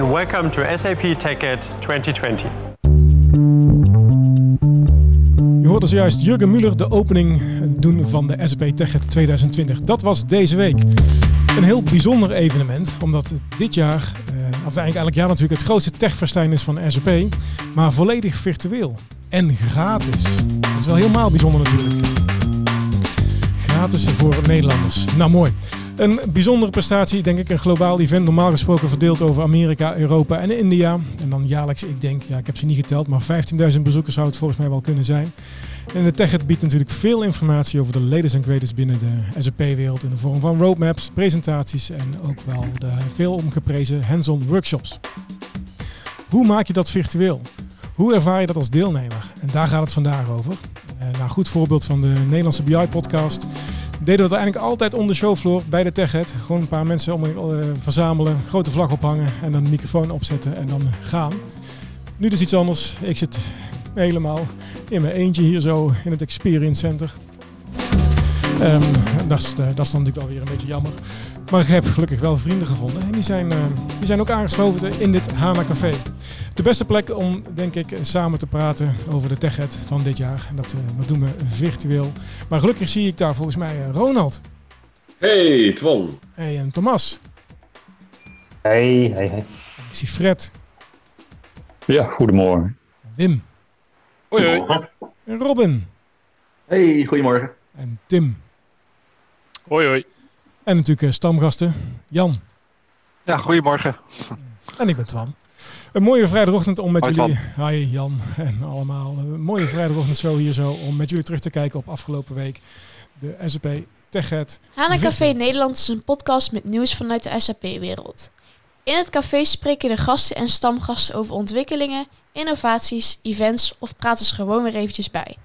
and welcome to SAP TechEd 2020. Je hoorde zojuist Jurgen Muller de opening doen van de SAP TechEd 2020. Dat was deze week. Een heel bijzonder evenement, omdat dit jaar, eh, of eigenlijk elk jaar natuurlijk, het grootste techfestijn is van SAP, maar volledig virtueel en gratis. Dat is wel helemaal bijzonder natuurlijk. Gratis voor Nederlanders. Nou mooi. Een bijzondere prestatie, denk ik, een globaal event. Normaal gesproken verdeeld over Amerika, Europa en India. En dan jaarlijks, ik denk, ja, ik heb ze niet geteld, maar 15.000 bezoekers zou het volgens mij wel kunnen zijn. En de TechEd biedt natuurlijk veel informatie over de latest en greatest binnen de SAP-wereld in de vorm van roadmaps, presentaties en ook wel de veel omgeprezen hands-on workshops. Hoe maak je dat virtueel? Hoe ervaar je dat als deelnemer? En daar gaat het vandaag over. Uh, nou, goed voorbeeld van de Nederlandse BI-podcast deden we het eigenlijk altijd on de showfloor bij de TechHead. Gewoon een paar mensen om uh, verzamelen, grote vlag ophangen en dan de microfoon opzetten en dan gaan. Nu dus iets anders. Ik zit helemaal in mijn eentje hier zo in het Experience Center. Um, dat, is, uh, dat dan natuurlijk alweer een beetje jammer. Maar ik heb gelukkig wel vrienden gevonden. En die zijn, die zijn ook aangeschoven in dit Hana Café. De beste plek om, denk ik, samen te praten over de TechEd van dit jaar. En dat, uh, dat doen we virtueel. Maar gelukkig zie ik daar volgens mij Ronald. Hey, Twan. Hey, en Thomas. Hey, hey, hey. Ik zie Fred. Ja, goedemorgen. Wim. Hoi, hoi. En Robin. Hey, goedemorgen. En Tim. Hoi, hoi. En natuurlijk stamgasten. Jan. Ja, goedemorgen. En ik ben Twan. Een mooie vrijdagochtend om met Hoi, jullie... Hi Jan en allemaal. Een mooie vrijdagochtend zo hier zo om met jullie terug te kijken op afgelopen week. De SAP TechEd. Hana Café Nederland is een podcast met nieuws vanuit de SAP-wereld. In het café spreken de gasten en stamgasten over ontwikkelingen, innovaties, events of praten ze gewoon weer eventjes bij.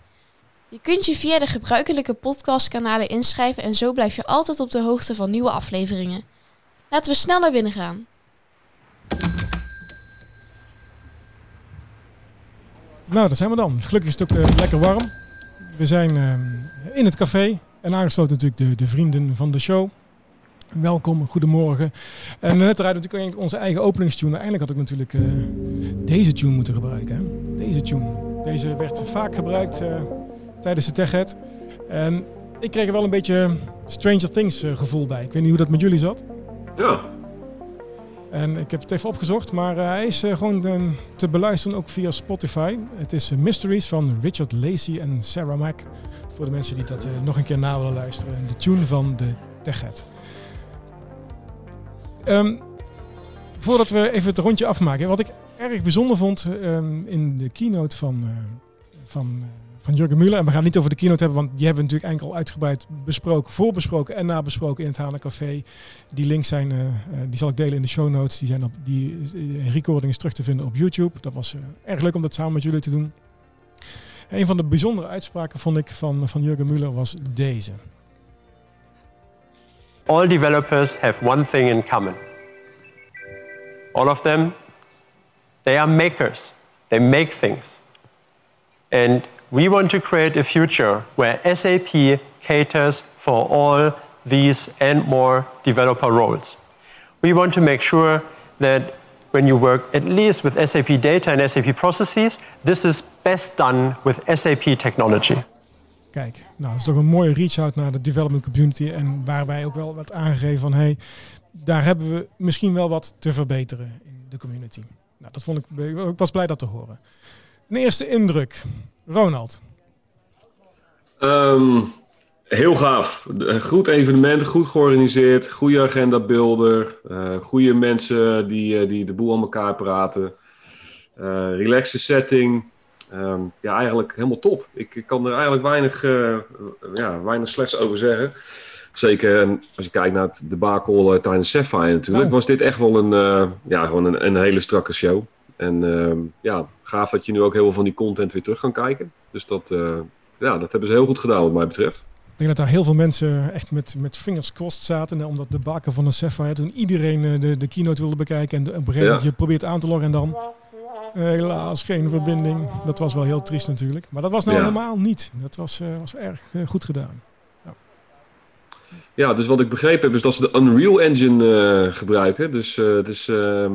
Je kunt je via de gebruikelijke podcastkanalen inschrijven en zo blijf je altijd op de hoogte van nieuwe afleveringen. Laten we snel naar binnen gaan. Nou, dat zijn we dan. Gelukkig is het ook uh, lekker warm. We zijn uh, in het café en aangesloten natuurlijk de, de vrienden van de show. Welkom, goedemorgen. En net natuurlijk onze eigen openingstune. Eigenlijk had ik natuurlijk uh, deze tune moeten gebruiken. Hè? Deze tune. Deze werd vaak gebruikt tijdens de TechEd. En ik kreeg er wel een beetje Stranger Things gevoel bij. Ik weet niet hoe dat met jullie zat. Ja. En ik heb het even opgezocht, maar uh, hij is uh, gewoon uh, te beluisteren ook via Spotify. Het is Mysteries van Richard Lacey en Sarah Mack. Voor de mensen die dat nog een keer na willen luisteren. De tune van de TechEd. Um, voordat we even het rondje afmaken. Wat ik erg bijzonder vond um, in de keynote van, van van Jurgen Muller. En we gaan het niet over de keynote hebben, want die hebben we natuurlijk enkel uitgebreid besproken, voorbesproken en nabesproken in het Hana Café. Die links zijn, uh, uh, die zal ik delen in de show notes. Die, zijn op, die uh, recording is terug te vinden op YouTube. Dat was erg leuk om dat samen met jullie te doen. Een van de bijzondere uitspraken vond ik van, van Jurgen Muller was deze. All developers have one thing in common. All of them, they are makers. They make things. And we want to create a future where SAP caters for all these and more developer roles. We want to make sure that when you work at least with SAP data and SAP processes, this is best done with SAP technology. Kijk, nou, dat is toch een mooie reach-out naar de development community. En waarbij ook wel wat aangegeven van, hey, daar hebben we misschien wel wat te verbeteren in de community. Nou, dat vond ik, ik was blij dat te horen. Een eerste indruk. Ronald. Um, heel gaaf. Goed evenement, goed georganiseerd, goede agenda builder, uh, goede mensen die, uh, die de boel aan elkaar praten. Uh, relaxe setting. Um, ja, eigenlijk helemaal top. Ik, ik kan er eigenlijk weinig, ja, weinig slechts over zeggen. Zeker als je kijkt naar het debakel tijdens Sapphire natuurlijk, oh. was dit echt wel een, ja, gewoon een, een hele strakke show. En uh, ja, gaaf dat je nu ook heel veel van die content weer terug kan kijken. Dus dat, uh, ja, dat hebben ze heel goed gedaan wat mij betreft. Ik denk dat daar heel veel mensen echt met, met vingers crossed zaten. Omdat de baken van de Sapphire toen iedereen de, de keynote wilde bekijken. En op een gegeven moment je probeert aan te loggen en dan helaas geen verbinding. Dat was wel heel triest natuurlijk. Maar dat was nou ja. helemaal niet. Dat was, was erg goed gedaan. Ja. Ja, dus wat ik begrepen heb is dat ze de Unreal Engine uh, gebruiken. Dus, uh, dus uh,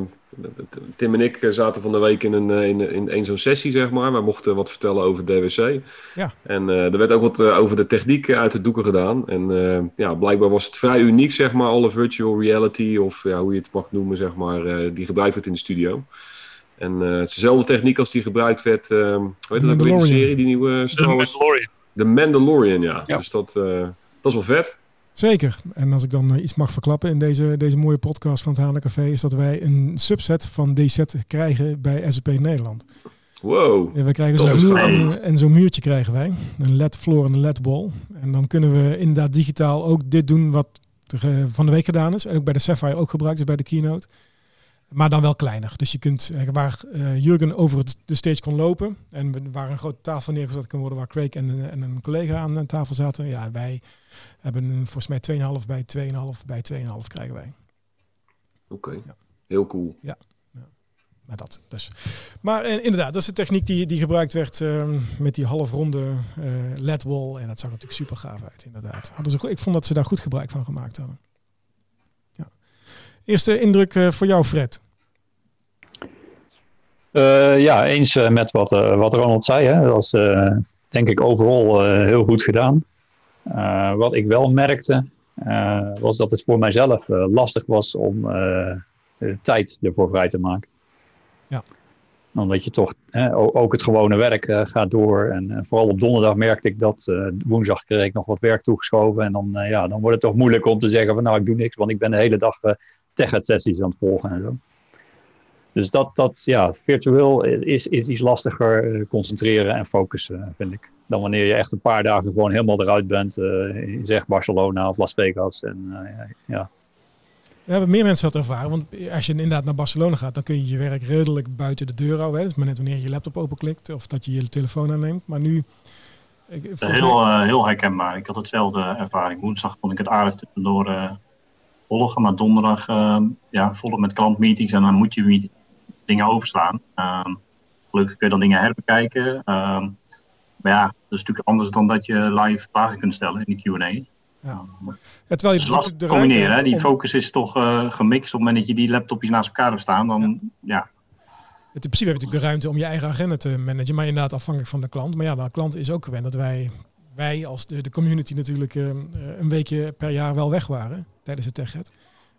Tim en ik zaten van de week in een, in, in een zo'n sessie, zeg maar. Wij mochten wat vertellen over DWC. Ja. En er werd ook wat over de techniek uit de doeken gedaan. En ja, blijkbaar was het vrij uniek, zeg maar, alle virtual reality, of ja, hoe je het mag noemen, zeg maar, die gebruikt werd in de studio. En het is dezelfde techniek als die gebruikt werd, uh, weet je de serie, die nieuwe Star Wars? The Mandalorian. De Mandalorian, ja. ja. Dus dat, dat is wel vet. Zeker. En als ik dan iets mag verklappen in deze, deze mooie podcast van het Haarlem Café, is dat wij een subset van DZ krijgen bij SAP Nederland. Wow. Ja, we krijgen zo'n vloer en, en zo'n muurtje krijgen wij. Een LED floor en een LED wall. En dan kunnen we inderdaad digitaal ook dit doen wat er van de week gedaan is. En ook bij de Sapphire ook gebruikt is bij de keynote. Maar dan wel kleiner. Dus je kunt, waar uh, Jurgen over de stage kon lopen. En waar een grote tafel neergezet kan worden waar Craig en, en een collega aan de tafel zaten. Ja, wij hebben volgens mij 2,5 bij 2,5 bij 2,5 krijgen wij. Oké, okay. ja. heel cool. Ja. ja. Maar dat dus. Maar en, inderdaad, dat is de techniek die, die gebruikt werd um, met die halfronde uh, LED wall. En dat zag natuurlijk super gaaf uit, inderdaad. Hadden ik vond dat ze daar goed gebruik van gemaakt hebben. Ja. Eerste indruk uh, voor jou, Fred. Uh, ja, eens met wat, wat Ronald zei. Hè. Dat was denk ik overal heel goed gedaan. Uh, wat ik wel merkte, uh, was dat het voor mijzelf uh, lastig was om tijd ervoor vrij te maken. Ja. Omdat je toch, ook het gewone werk gaat door. En vooral op donderdag merkte ik dat. woensdag kreeg ik nog wat werk toegeschoven. En dan, ja, dan wordt het toch moeilijk om te zeggen van nou ik doe niks. Want ik ben de hele dag tech sessies aan het volgen en zo. Dus dat, dat ja, virtueel is, is iets lastiger concentreren en focussen, vind ik dan wanneer je echt een paar dagen gewoon helemaal eruit bent. Uh, zeg Barcelona of Las Vegas. En, uh, ja. We hebben meer mensen dat ervaren. Want als je inderdaad naar Barcelona gaat, dan kun je je werk redelijk buiten de deur houden. Dat is maar net wanneer je je laptop openklikt of dat je je telefoon aanneemt. Maar nu. Ik, heel, uh, heel herkenbaar. Ik had hetzelfde ervaring. Woensdag vond ik het aardig uh, volgen. Maar donderdag ja, volop met klantmeetings. En dan moet je dingen overslaan. Ehm, gelukkig kun je dan dingen herbekijken. Ehm, maar ja, dat is natuurlijk anders dan dat je live vragen kunt stellen in de Q&A. Ja. Ja, terwijl je lastig te combineren. Die focus is toch uh, gemixt. Op het moment dat je die laptopjes naast elkaar hebt staan, dan ja. ja. In principe heb je natuurlijk de ruimte om je eigen agenda te managen, maar inderdaad afhankelijk van de klant. Maar ja, de klant is ook gewend dat wij, wij als de, de community natuurlijk uh, een weekje per jaar wel weg waren tijdens het TechEd.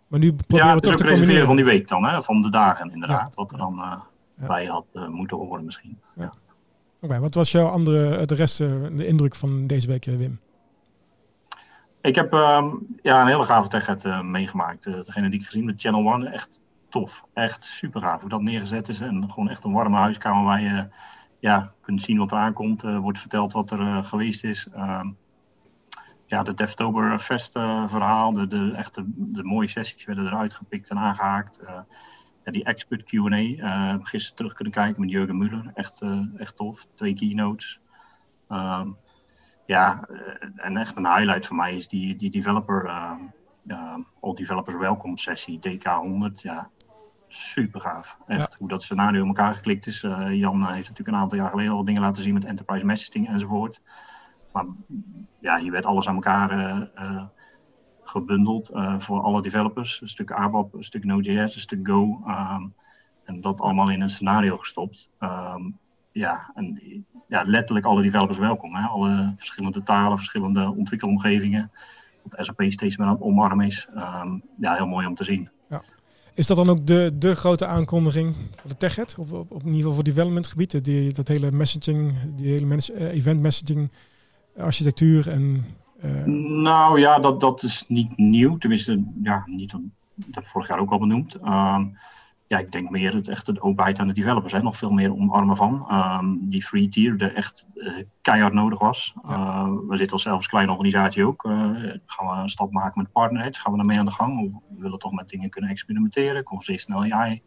Maar nu proberen ja, we toch te combineren. van die week dan, hè? van de dagen inderdaad. Wat er dan uh, bij had moeten horen misschien. Ja. Okay, wat was jouw andere, de rest, de indruk van deze week, Wim? Ik heb uh, ja, een hele gave tech uh, meegemaakt. Uh, degene die ik gezien met Channel One, echt tof. Echt super gaaf hoe dat neergezet is. En gewoon echt een warme huiskamer waar je ja, kunt zien wat er aankomt. wordt verteld wat er geweest is. Ehm, ja, de Devtober Fest verhaal, de, de, echt de, de, mooie sessies werden eruit gepikt en aangehaakt die expert Q&A uh, gisteren terug kunnen kijken met Jurgen Muller. Echt, echt tof. Twee keynotes. Um, ja, en echt een highlight voor mij is die, die developer, All Developers Welcome sessie, DK100. Ja, super gaaf. Echt, ja. hoe dat scenario in elkaar geklikt is. Jan heeft natuurlijk een aantal jaar geleden al dingen laten zien met enterprise messaging enzovoort. Maar ja, hier werd alles aan elkaar gebundeld uh, voor alle developers. Een stuk ABAP, een stuk Node.js, een stuk Go. Um, en dat allemaal in een scenario gestopt. Um, ja, en ja, letterlijk alle developers welkom. Hè? Alle verschillende talen, verschillende ontwikkelomgevingen. Wat SAP steeds meer aan het omarmen is. Um, ja, heel mooi om te zien. Ja. Is dat dan ook de, de grote aankondiging voor de TechEd? Op, op, niveau voor development gebied? Die, dat hele messaging, die hele event messaging architectuur en uh... Nou ja, dat, dat is niet nieuw. Tenminste, ja, niet, dat vorig jaar ook al benoemd. Um, ja, ik denk meer het echt de openheid aan de developers. Hè, nog veel meer omarmen van. Um, die free tier, de echt uh, keihard nodig was. Ja. Uh, we zitten als zelf als kleine organisatie ook. Uh, gaan we een stap maken met partners? Gaan we daarmee aan de gang? We willen toch met dingen kunnen experimenteren. Conversational AI.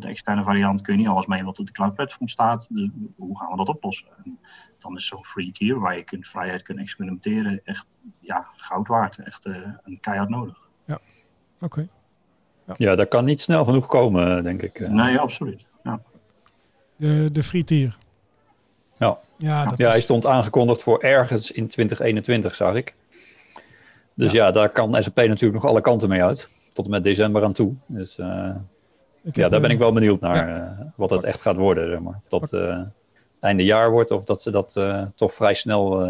De externe variant kun je niet alles mee wat op de cloud platform staat. Dus hoe gaan we dat oplossen? En dan is zo'n free tier waar je kunt vrijheid kunt experimenteren echt ja, goud waard. Echt een keihard nodig. Ja, oké. Okay. Ja. ja, dat kan niet snel genoeg komen, denk ik. Nee, absoluut. Ja. De, de free tier. Ja, ja, dat ja is... hij stond aangekondigd voor ergens in 2021, zag ik. Dus ja. daar kan SAP natuurlijk nog alle kanten mee uit. Tot en met december aan toe. Dus ja, daar ben ik wel benieuwd naar. wat het echt gaat worden. Zeg maar. Of dat einde jaar wordt of dat ze dat toch vrij snel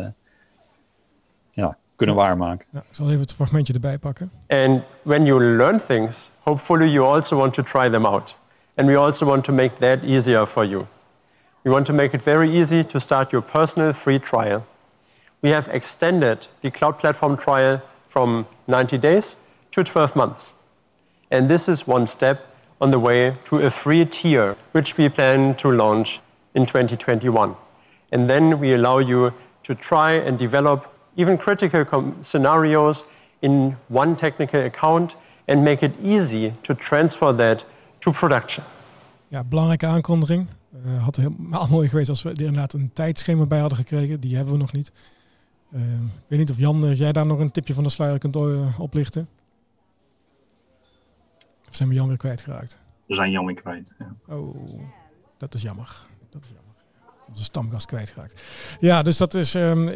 ja, kunnen waarmaken. Ja, ik zal even het fragmentje erbij pakken. And when you learn things, hopefully you also want to try them out. And we also want to make that easier for you. We want to make it very easy to start your personal free trial. We have extended the cloud platform trial from 90 days to 12 months. And this is one step on the way to a free tier, which we plan to launch in 2021. And then we allow you to try and develop even critical scenarios in one technical account and make it easy to transfer that to production. Ja, belangrijke aankondiging. Uh, had helemaal mooi geweest als we er inderdaad een tijdschema bij hadden gekregen. Die hebben we nog niet. Uh, ik weet niet of Jan, uh, jij daar nog een tipje van de sluier kunt oplichten. Of zijn we Jan weer kwijtgeraakt? We zijn Jan weer kwijt. Ja. Oh, dat is jammer. Dat is jammer onze stamgast kwijtgeraakt. Ja, dus dat is, um,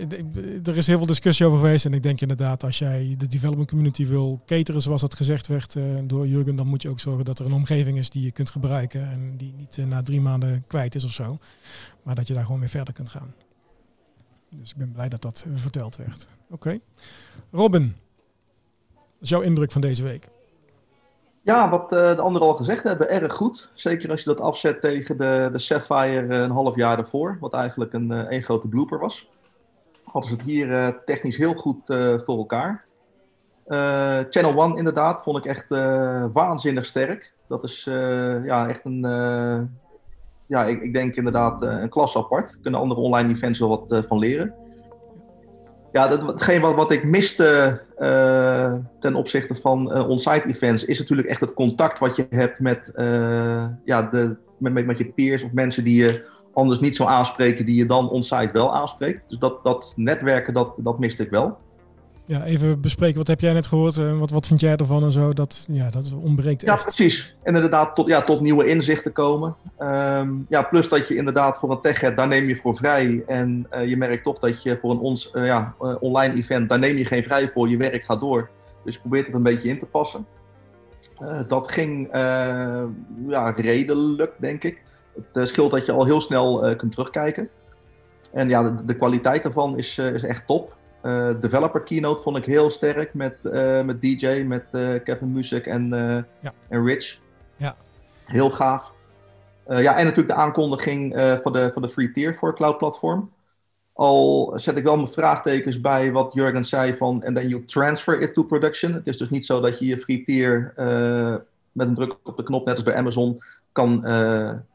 er is heel veel discussie over geweest. En ik denk inderdaad, als jij de development community wil cateren, zoals dat gezegd werd uh, door Jurgen, dan moet je ook zorgen dat er een omgeving is die je kunt gebruiken. En die niet uh, na drie maanden kwijt is of zo. Maar dat je daar gewoon mee verder kunt gaan. Dus ik ben blij dat dat verteld werd. Oké. Okay. Robin, wat is jouw indruk van deze week? Ja, wat uh, de anderen al gezegd hebben, erg goed. Zeker als je dat afzet tegen de, de Sapphire uh, een half jaar daarvoor, wat eigenlijk een uh, één grote blooper was. Hadden ze het hier technisch heel goed voor elkaar. Channel One inderdaad vond ik echt waanzinnig sterk. Dat is ja, echt een, ja, ik, ik, denk inderdaad een klas apart. Kunnen andere online events wel wat van leren. Ja, dat, hetgeen wat, wat ik miste uh, ten opzichte van uh, on-site events is natuurlijk echt het contact wat je hebt met, uh, ja, de, met, met, met je peers of mensen die je anders niet zou aanspreken, die je dan on-site wel aanspreekt. Dus dat, dat netwerken, dat, dat miste ik wel ja, even bespreken. Wat heb jij net gehoord? Uh, wat, wat vind jij ervan en zo? Dat, ja, dat ontbreekt echt. Ja, precies. En inderdaad tot, ja, tot nieuwe inzichten komen. Um, ja, plus dat je inderdaad voor een tech daar neem je voor vrij. En uh, je merkt toch dat je voor een ons, uh, ja, online event, daar neem je geen vrij voor. Je werk gaat door. Dus je probeert het een beetje in te passen. dat ging ja, redelijk, denk ik. Het scheelt dat je al heel snel kunt terugkijken. En ja, de, de kwaliteit daarvan is, is echt top. Uh, developer keynote vond ik heel sterk met, uh, met DJ, met uh, Kevin Music en, ja. en Rich. Ja. Heel gaaf. ja, en natuurlijk de aankondiging voor, de, voor de free tier voor het cloud platform. Al zet ik wel mijn vraagtekens bij wat Jurgen zei van en then you transfer it to production. Het is dus niet zo dat je je free tier met een druk op de knop, net als bij Amazon, kan,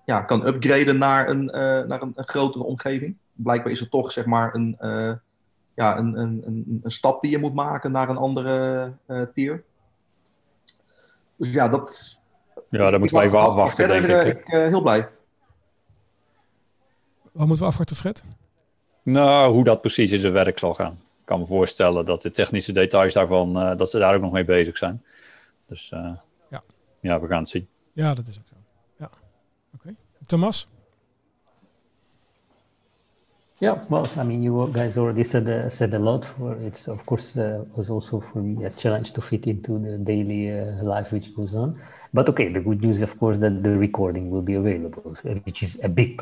ja, kan upgraden naar, een, naar een, een, grotere omgeving. Blijkbaar is er toch zeg maar een ja, een, een, een, een, stap die je moet maken naar een andere uh, tier. Dus ja, dat. Ja, daar moeten we even afwachten, denk ik. ik uh, heel blij. Wat moeten we afwachten, Fred? Nou, hoe dat precies in zijn werk zal gaan. Ik kan me voorstellen dat de technische details daarvan, uh, dat ze daar ook nog mee bezig zijn. Dus ja. ja, we gaan het zien. Ja, dat is ook zo. Ja, oké. Okay. Thomas? Yeah, well, I mean, you guys already said uh, said a lot. For it's of course uh, was also for me a challenge to fit into the daily uh, life which goes on. But okay, the good news, of course, that the recording will be available, which is a big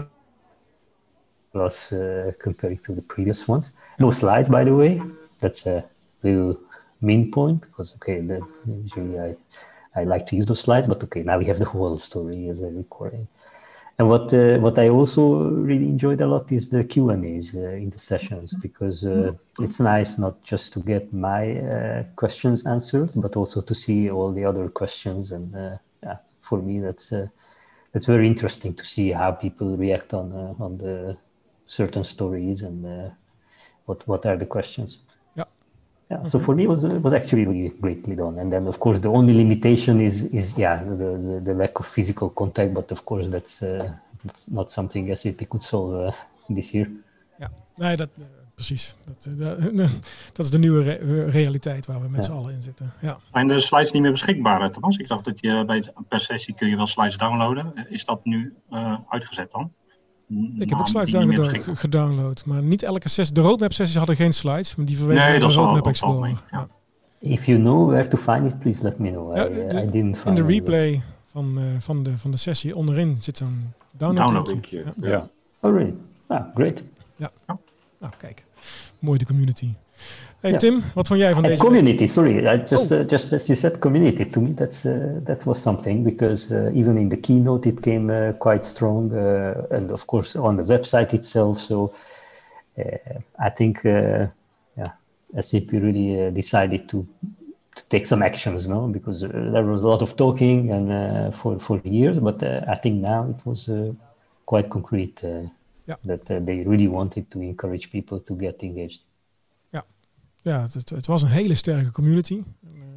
plus uh, compared to the previous ones. No slides, by the way. That's a little main point because okay, the, usually I I like to use those slides, but okay, now we have the whole story as a recording. And what uh, what I also really enjoyed a lot is the Q and A's uh, in the sessions because uh, it's nice not just to get my uh, questions answered, but also to see all the other questions. And uh, yeah, for me, that's uh, that's very interesting to see how people react on on the certain stories and what what are the questions. Yeah. Okay. So for me, it was it was actually really greatly done. And then, of course, the only limitation is is yeah the the, the lack of physical contact. But of course, that's, uh, that's not something SAP could solve uh, this year. Ja, nee, dat, uh, precies. Dat, uh, dat is de nieuwe re realiteit waar we met ja. z'n allen in zitten. Ja. Zijn de slides niet meer beschikbaar, Thomas? Ik dacht dat je bij per sessie kun je wel slides downloaden. Is dat nu uh, uitgezet dan? Ik heb ook slides download, gedownload, maar niet elke sessie. De roadmap sessies hadden geen slides, maar die verwezen nee, naar de roadmap Explorer. Ja. If you know where to find it, please let me know. Ja, I, de- I didn't In find de it. replay van, eh, van, de, van de sessie onderin zit zo'n download. Download linkje. Ja. Ja. Oh, really? Ah, great. Nou, kijk. Mooi de community. Hey. Tim, wat vond jij van deze community, sorry, I just Oh. uh, just as you said, community. To me, that's uh, that was something because uh, even in the keynote, it came uh, quite strong, uh, and of course on the website itself. So uh, I think, uh, yeah, SAP really uh, decided to to take some actions, no, because uh, there was a lot of talking and uh, for for years, but uh, I think now it was uh, quite concrete. Uh, Yeah. That uh, they really wanted to encourage people to get engaged. Ja, het, het, was een hele sterke community. In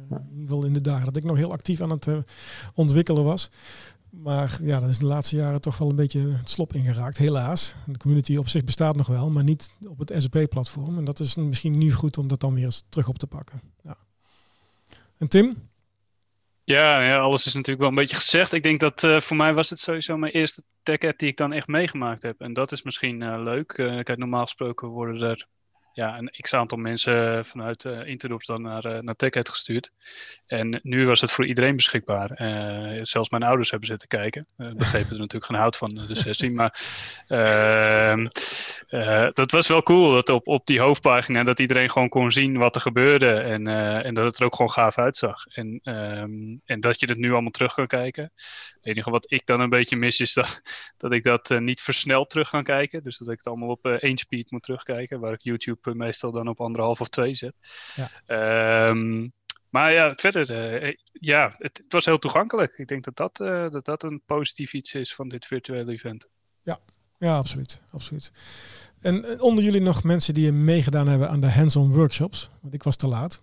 ieder geval in de dagen dat ik nog heel actief aan het eh, ontwikkelen was. Maar ja, dat is de laatste jaren toch wel een beetje het slop ingeraakt, helaas. De community op zich bestaat nog wel, maar niet op het SAP-platform. En dat is misschien nu goed om dat dan weer eens terug op te pakken. Ja. En Tim? Ja, ja, alles is natuurlijk wel een beetje gezegd. Ik denk dat eh, voor mij was het sowieso mijn eerste tech-app die ik dan echt meegemaakt heb. En dat is misschien eh, leuk. Eh, kijk, normaal gesproken worden er ja, een x-aantal mensen vanuit eh Interdops dan naar, eh naar TechEd gestuurd. En nu was het voor iedereen beschikbaar. Eh, zelfs mijn ouders hebben zitten kijken. Uh, begrepen er natuurlijk geen hout van de sessie. Maar ehm, eh, dat was wel cool. Dat op, op die hoofdpagina dat iedereen gewoon kon zien wat er gebeurde. En, en dat het er ook gewoon gaaf uitzag. En, ehm, en dat je het nu allemaal terug kan kijken. Het enige wat ik dan een beetje mis is dat, dat ik dat niet versneld terug kan kijken. Dus dat ik het allemaal op één speed moet terugkijken. Waar ik YouTube meestal dan op anderhalf of twee zet. Ja. Ehm, maar ja, verder, eh, ja, het, het was heel toegankelijk. Ik denk dat dat, eh, dat dat een positief iets is van dit virtuele event. Ja, absoluut. absoluut. En eh, onder jullie nog mensen die meegedaan hebben aan de hands-on workshops? Want ik was te laat.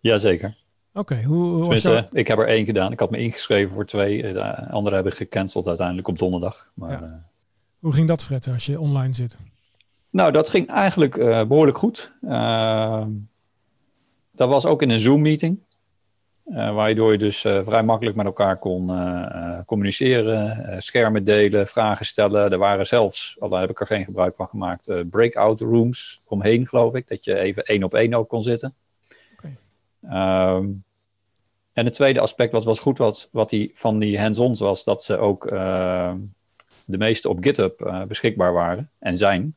Jazeker. Oké, hoe, hoe was jouw... ik heb er één gedaan. Ik had me ingeschreven voor twee. De andere heb ik gecanceld uiteindelijk op donderdag. Maar, Ja. eh, Hoe ging dat, Fred, als je online zit? Nou, dat ging eigenlijk eh, behoorlijk goed. Uh, dat was ook in een Zoom-meeting. Uh, waardoor je dus uh, vrij makkelijk met elkaar kon communiceren, schermen delen, vragen stellen. Er waren zelfs, al heb ik er geen gebruik van gemaakt, breakout rooms omheen, geloof ik. Dat je even één op één ook kon zitten. Okay. Um, en het tweede aspect wat was goed was, wat die, van die hands-ons was, dat ze ook de meeste op GitHub beschikbaar waren en zijn.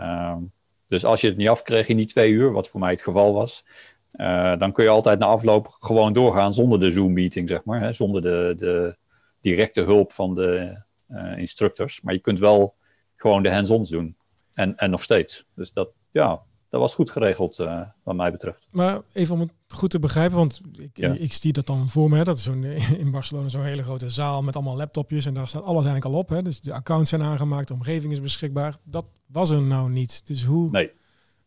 Um, dus als je het niet afkreeg in die twee uur, wat voor mij het geval was, uh, dan kun je altijd na afloop gewoon doorgaan zonder de Zoom-meeting, zeg maar. Hè, zonder de, de directe hulp van de uh, instructors. Maar je kunt wel gewoon de hands-ons doen. En, en nog steeds. Dus dat, ja, dat was goed geregeld, uh, wat mij betreft. Maar even om het goed te begrijpen, want ik, ja. ik zie dat dan voor me. Hè, dat is zo'n, in Barcelona zo'n hele grote zaal met allemaal laptopjes. En daar staat alles eigenlijk al op. Hè, dus de accounts zijn aangemaakt, de omgeving is beschikbaar. Dat was er nou niet. Dus hoe, nee.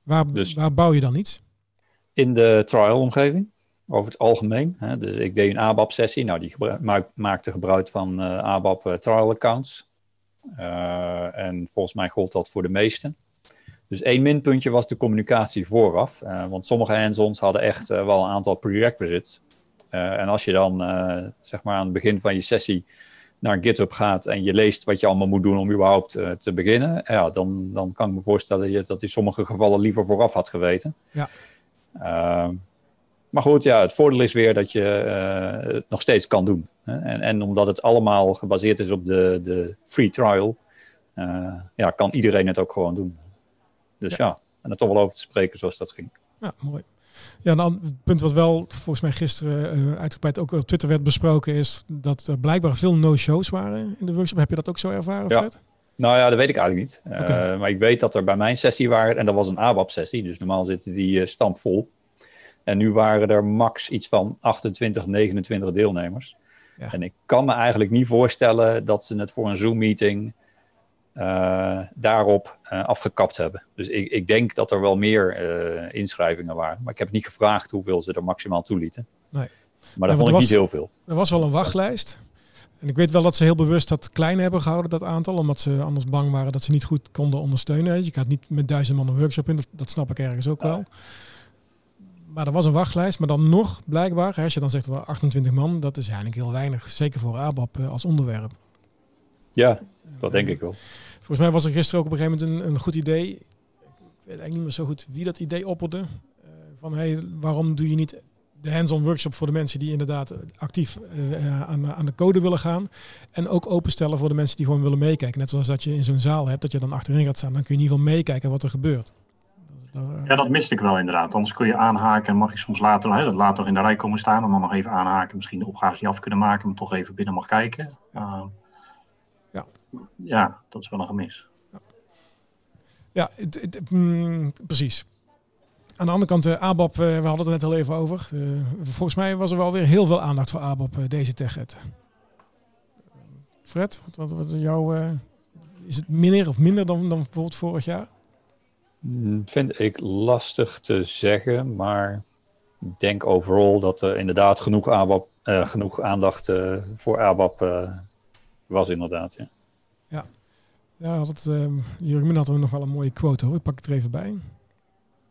waar, dus, waar bouw je dan iets? in de trial-omgeving, over het algemeen. Hè. De, ik deed een ABAP-sessie, nou, die gebruik, maak, maakte gebruik van uh, ABAP uh, trial-accounts. Uh, en volgens mij gold dat voor de meesten. Dus één minpuntje was de communicatie vooraf. want sommige hands-ons hadden echt wel een aantal prerequisites. en als je dan, zeg maar aan het begin van je sessie naar GitHub gaat en je leest wat je allemaal moet doen om überhaupt te beginnen, ja, dan, dan kan ik me voorstellen dat je dat in sommige gevallen liever vooraf had geweten. Ja. Maar goed, ja, het voordeel is weer dat je het nog steeds kan doen. Hè? En, en, omdat het allemaal gebaseerd is op de, de free trial, ja, kan iedereen het ook gewoon doen. Dus ja. en er toch wel over te spreken zoals dat ging. Ja, mooi. Ja, dan het punt wat wel volgens mij gisteren uh, uitgebreid ook op Twitter werd besproken is dat er blijkbaar veel no-shows waren in de workshop. Heb je dat ook zo ervaren, ja. Fred? Nou ja, dat weet ik eigenlijk niet. Okay. Uh, maar ik weet dat er bij mijn sessie waren, en dat was een ABAP-sessie, dus normaal zitten die uh, stampvol. En nu waren er max iets van 28, 29 deelnemers. Ja. En ik kan me eigenlijk niet voorstellen dat ze het voor een Zoom-meeting daarop afgekapt hebben. Dus ik, ik, denk dat er wel meer inschrijvingen waren. Maar ik heb niet gevraagd hoeveel ze er maximaal toelieten. Nee. Maar dat ja, vond ik was, niet heel veel. Er was wel een wachtlijst. En ik weet wel dat ze heel bewust dat klein hebben gehouden, dat aantal. Omdat ze anders bang waren dat ze niet goed konden ondersteunen. Je gaat niet met duizend man een workshop in, dat, dat snap ik ergens ook wel. Maar er was een wachtlijst, maar dan nog blijkbaar, als je dan zegt dat er 28 man, dat is eigenlijk heel weinig. Zeker voor ABAP als onderwerp. Ja, dat denk ik wel. Volgens mij was er gisteren ook op een gegeven moment een, een goed idee. weet eigenlijk niet meer zo goed wie dat idee opperde. Uh, van hey, waarom doe je niet de hands-on workshop voor de mensen die inderdaad actief uh, aan, aan, de code willen gaan. En ook openstellen voor de mensen die gewoon willen meekijken. Net zoals dat je in zo'n zaal hebt, dat je dan achterin gaat staan. Dan kun je in ieder geval meekijken wat er gebeurt. Ja, dat miste ik wel inderdaad. Anders kun je aanhaken en mag je soms later, hè, later in de rij komen staan en dan nog even aanhaken. Misschien de opgaves die af kunnen maken, maar toch even binnen mag kijken. Uh, ja. dat is wel een gemis. Ja, het, het, mm, precies. Aan de andere kant, uh, ABAP, uh, we hadden het er net al even over. Uh, volgens mij was er wel weer heel veel aandacht voor ABAP deze TechEd. Fred, wat, wat, wat jouw, is het minder of minder dan, dan bijvoorbeeld vorig jaar? Mm, vind ik lastig te zeggen, maar ik denk overal dat er inderdaad genoeg, ABAP, genoeg aandacht voor ABAP was inderdaad. Ja. Ja dat, Jurgen had er nog wel een mooie quote hoor, ik pak het er even bij.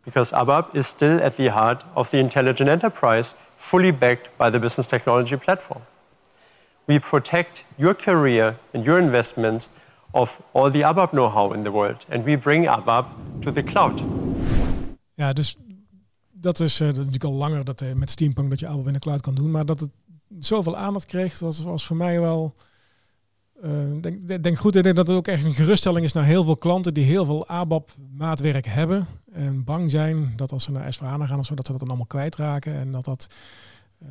because ABAP is still at the heart of the intelligent enterprise, fully backed by the business technology platform. We protect your career and your investments of all the ABAP know-how in the world, and we bring ABAP to the cloud. Ja, dus dat is uh, natuurlijk al langer dat, uh, met Steampunk dat je ABAP in de cloud kan doen, maar dat het zoveel aandacht kreeg, was, was voor mij wel denk, denk goed, ik denk dat het ook echt een geruststelling is naar heel veel klanten die heel veel ABAP-maatwerk hebben. En bang zijn dat als ze naar s gaan of zo, dat ze dat dan allemaal kwijtraken. En dat dat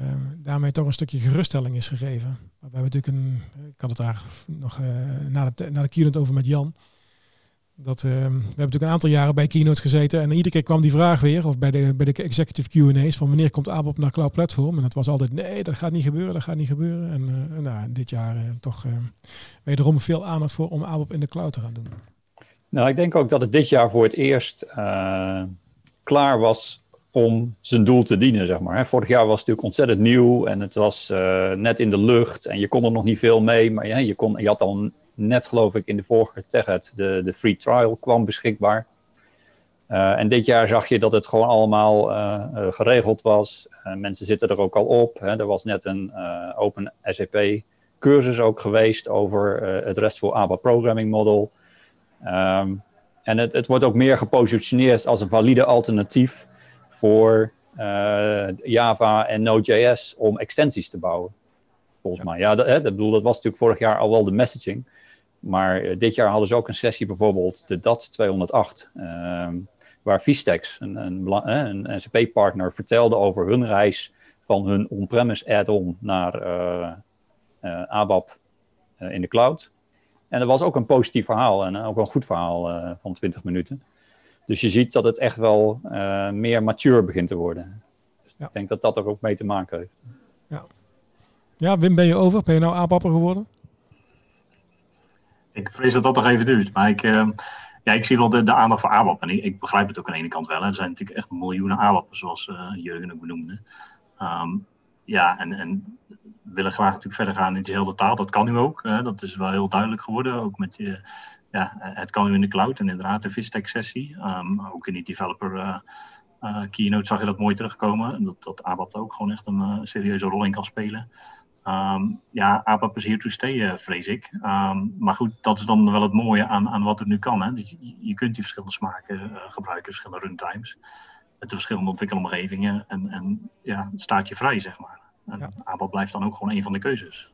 uh, daarmee toch een stukje geruststelling is gegeven. We hebben natuurlijk een, ik had het daar nog uh, na, de, na over met Jan. Dat, uh, we hebben natuurlijk een aantal jaren bij Keynote gezeten en iedere keer kwam die vraag weer, of bij de, bij de executive Q&A's, van wanneer komt ABAP naar Cloud Platform? En dat was altijd, nee, dat gaat niet gebeuren, dat gaat niet gebeuren. En uh, nou, dit jaar uh, toch uh, wederom veel aandacht voor om ABAP in de cloud te gaan doen. Nou, ik denk ook dat het dit jaar voor het eerst klaar was om zijn doel te dienen, zeg maar. Vorig jaar was het natuurlijk ontzettend nieuw en het was net in de lucht en je kon er nog niet veel mee, maar ja, je, kon, je had al net geloof ik in de vorige TechEd de, de free trial kwam beschikbaar. Uh, en dit jaar zag je dat het gewoon allemaal uh, uh, geregeld was. mensen zitten er ook al op. Hè. Er was net een open SAP cursus ook geweest over het RESTful ABAP programming model. Um, en het, het, wordt ook meer gepositioneerd als een valide alternatief voor Java en Node.js om extensies te bouwen. Volgens mij. Ja, dat, hè, dat, bedoel, dat was natuurlijk vorig jaar al wel de messaging. Maar uh, dit jaar hadden ze ook een sessie, bijvoorbeeld de DAT 208, uh, waar Vistex, een, een, een, SAP-partner, vertelde over hun reis van hun on-premise add-on naar uh, ABAP in de cloud. En dat was ook een positief verhaal en ook een goed verhaal van 20 minuten. Dus je ziet dat het echt wel meer mature begint te worden. Dus ja. ik denk dat dat er ook mee te maken heeft. Ja. Ja, Wim, ben je over? Ben je nou ABAPper geworden? Ik vrees dat dat nog even duurt. Maar ik, uh, ja, ik zie wel de, de aandacht voor ABAP. En ik, ik, begrijp het ook aan de ene kant wel. Hè. Er zijn natuurlijk echt miljoenen ABAP'ers, zoals uh, Jurgen ook benoemde. Um, ja, en, en willen graag natuurlijk verder gaan in de hele taal. Dat kan nu ook. Hè. Dat is wel heel duidelijk geworden. Ook met je, ja, het kan nu in de cloud. En inderdaad de Vistec sessie. Um, ook in die developer uh, keynote zag je dat mooi terugkomen. Dat, dat ABAP ook gewoon echt een serieuze rol in kan spelen. Um, ja, ABAP is hier to stay, uh, vrees ik. Um, maar goed, dat is dan wel het mooie aan, aan wat er nu kan. Hè. Dus je, je, kunt die verschillende smaken uh, gebruiken, verschillende runtimes. Met de verschillende ontwikkelomgevingen. En, en ja, het staat je vrij, zeg maar. En ja. ABAP blijft dan ook gewoon een van de keuzes.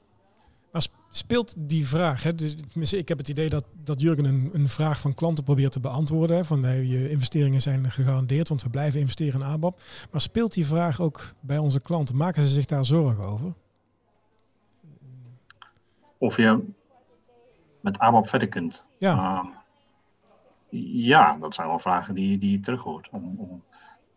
Maar speelt die vraag, hè, dus, ik heb het idee dat, dat Jurgen een, een vraag van klanten probeert te beantwoorden. Van hey, je investeringen zijn gegarandeerd, want we blijven investeren in ABAP. Maar speelt die vraag ook bij onze klanten? Maken ze zich daar zorgen over? Of je met ABAP verder kunt. Ja. Um, ja, dat zijn wel vragen die, die je terug hoort. Om,